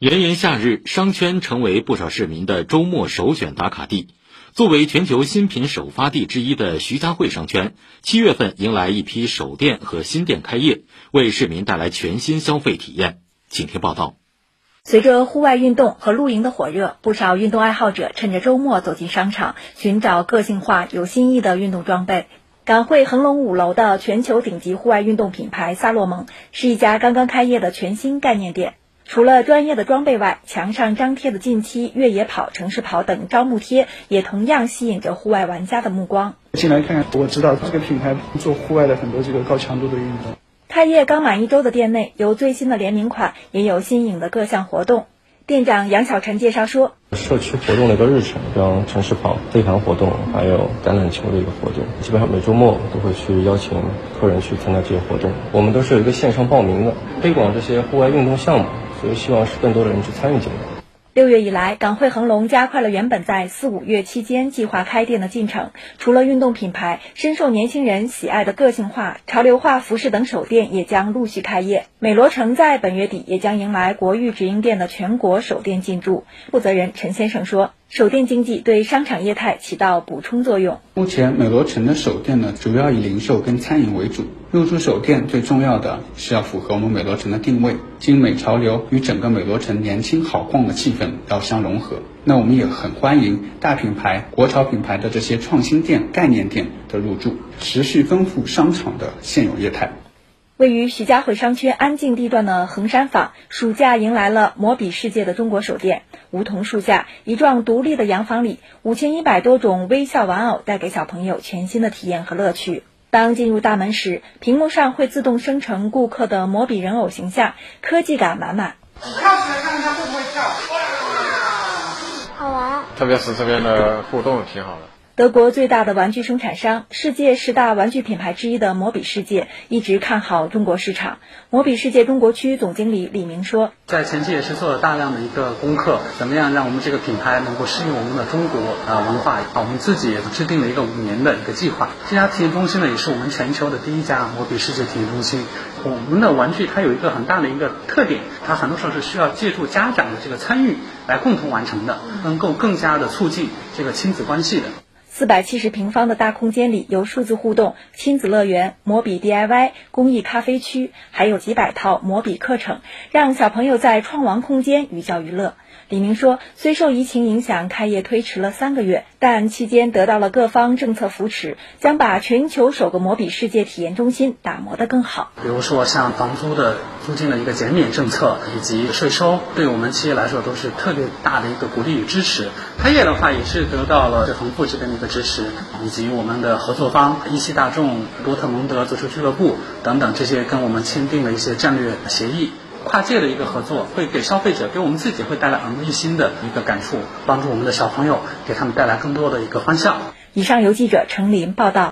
炎炎夏日，商圈成为不少市民的周末首选打卡地。作为全球新品首发地之一的徐家汇商圈，七月份迎来一批首店和新店开业，为市民带来全新消费体验。请听报道。随着户外运动和露营的火热，不少运动爱好者趁着周末走进商场，寻找个性化、有新意的运动装备。港汇恒隆五楼的全球顶级户外运动品牌萨洛蒙，是一家刚刚开业的全新概念店。除了专业的装备外，墙上张贴的近期越野跑、城市跑等招募贴，也同样吸引着户外玩家的目光。进来看看，我知道这个品牌做户外的很多这个高强度的运动。开业刚满一周的店内，有最新的联名款，也有新颖的各项活动。店长杨小晨介绍说：“社区活动的一个日程，像城市跑、飞盘活动，还有橄榄球的一个活动，基本上每周末都会去邀请客人去参加这些活动。我们都是有一个线上报名的，推广这些户外运动项目。”所以希望是更多的人去参与进来。六月以来，港汇恒隆加快了原本在四五月期间计划开店的进程。除了运动品牌，深受年轻人喜爱的个性化、潮流化服饰等首店也将陆续开业。美罗城在本月底也将迎来国誉直营店的全国首店进驻。负责人陈先生说。首店经济对商场业态起到补充作用。目前美罗城的首店呢，主要以零售跟餐饮为主。入驻首店最重要的是要符合我们美罗城的定位，精美潮流与整个美罗城年轻好逛的气氛等要相融合。那我们也很欢迎大品牌、国潮品牌的这些创新店、概念店的入驻，持续丰富商场的现有业态。位于徐家汇商圈安静地段的衡山坊，暑假迎来了摩比世界的中国首店。梧桐树下，一幢独立的洋房里，五千一百多种微笑玩偶带给小朋友全新的体验和乐趣。当进入大门时，屏幕上会自动生成顾客的摩比人偶形象，科技感满满。你跳起来看看它会不会跳？好玩，特别是这边的互动挺好的。德国最大的玩具生产商、世界十大玩具品牌之一的摩比世界一直看好中国市场。摩比世界中国区总经理李明说：“在前期也是做了大量的一个功课，怎么样让我们这个品牌能够适应我们的中国啊文化？啊，我们自己也制定了一个五年的一个计划。这家体验中心呢，也是我们全球的第一家摩比世界体验中心。我们的玩具它有一个很大的一个特点，它很多时候是需要借助家长的这个参与来共同完成的，能够更加的促进这个亲子关系的。”四百七十平方的大空间里，有数字互动、亲子乐园、魔笔 DIY、公益咖啡区，还有几百套魔笔课程，让小朋友在创王空间寓教于乐。李明说，虽受疫情影响，开业推迟了三个月，但期间得到了各方政策扶持，将把全球首个摩比世界体验中心打磨得更好。比如说，像房租的租金的一个减免政策，以及税收，对我们企业来说都是特别大的一个鼓励与支持。开业的话，也是得到了恒富这边的一个支持，以及我们的合作方一汽大众、多特蒙德足球俱乐部等等这些跟我们签订了一些战略协议。跨界的一个合作，会给消费者、给我们自己会带来耳目一新的一个感触，帮助我们的小朋友，给他们带来更多的一个欢笑。以上由记者程琳报道。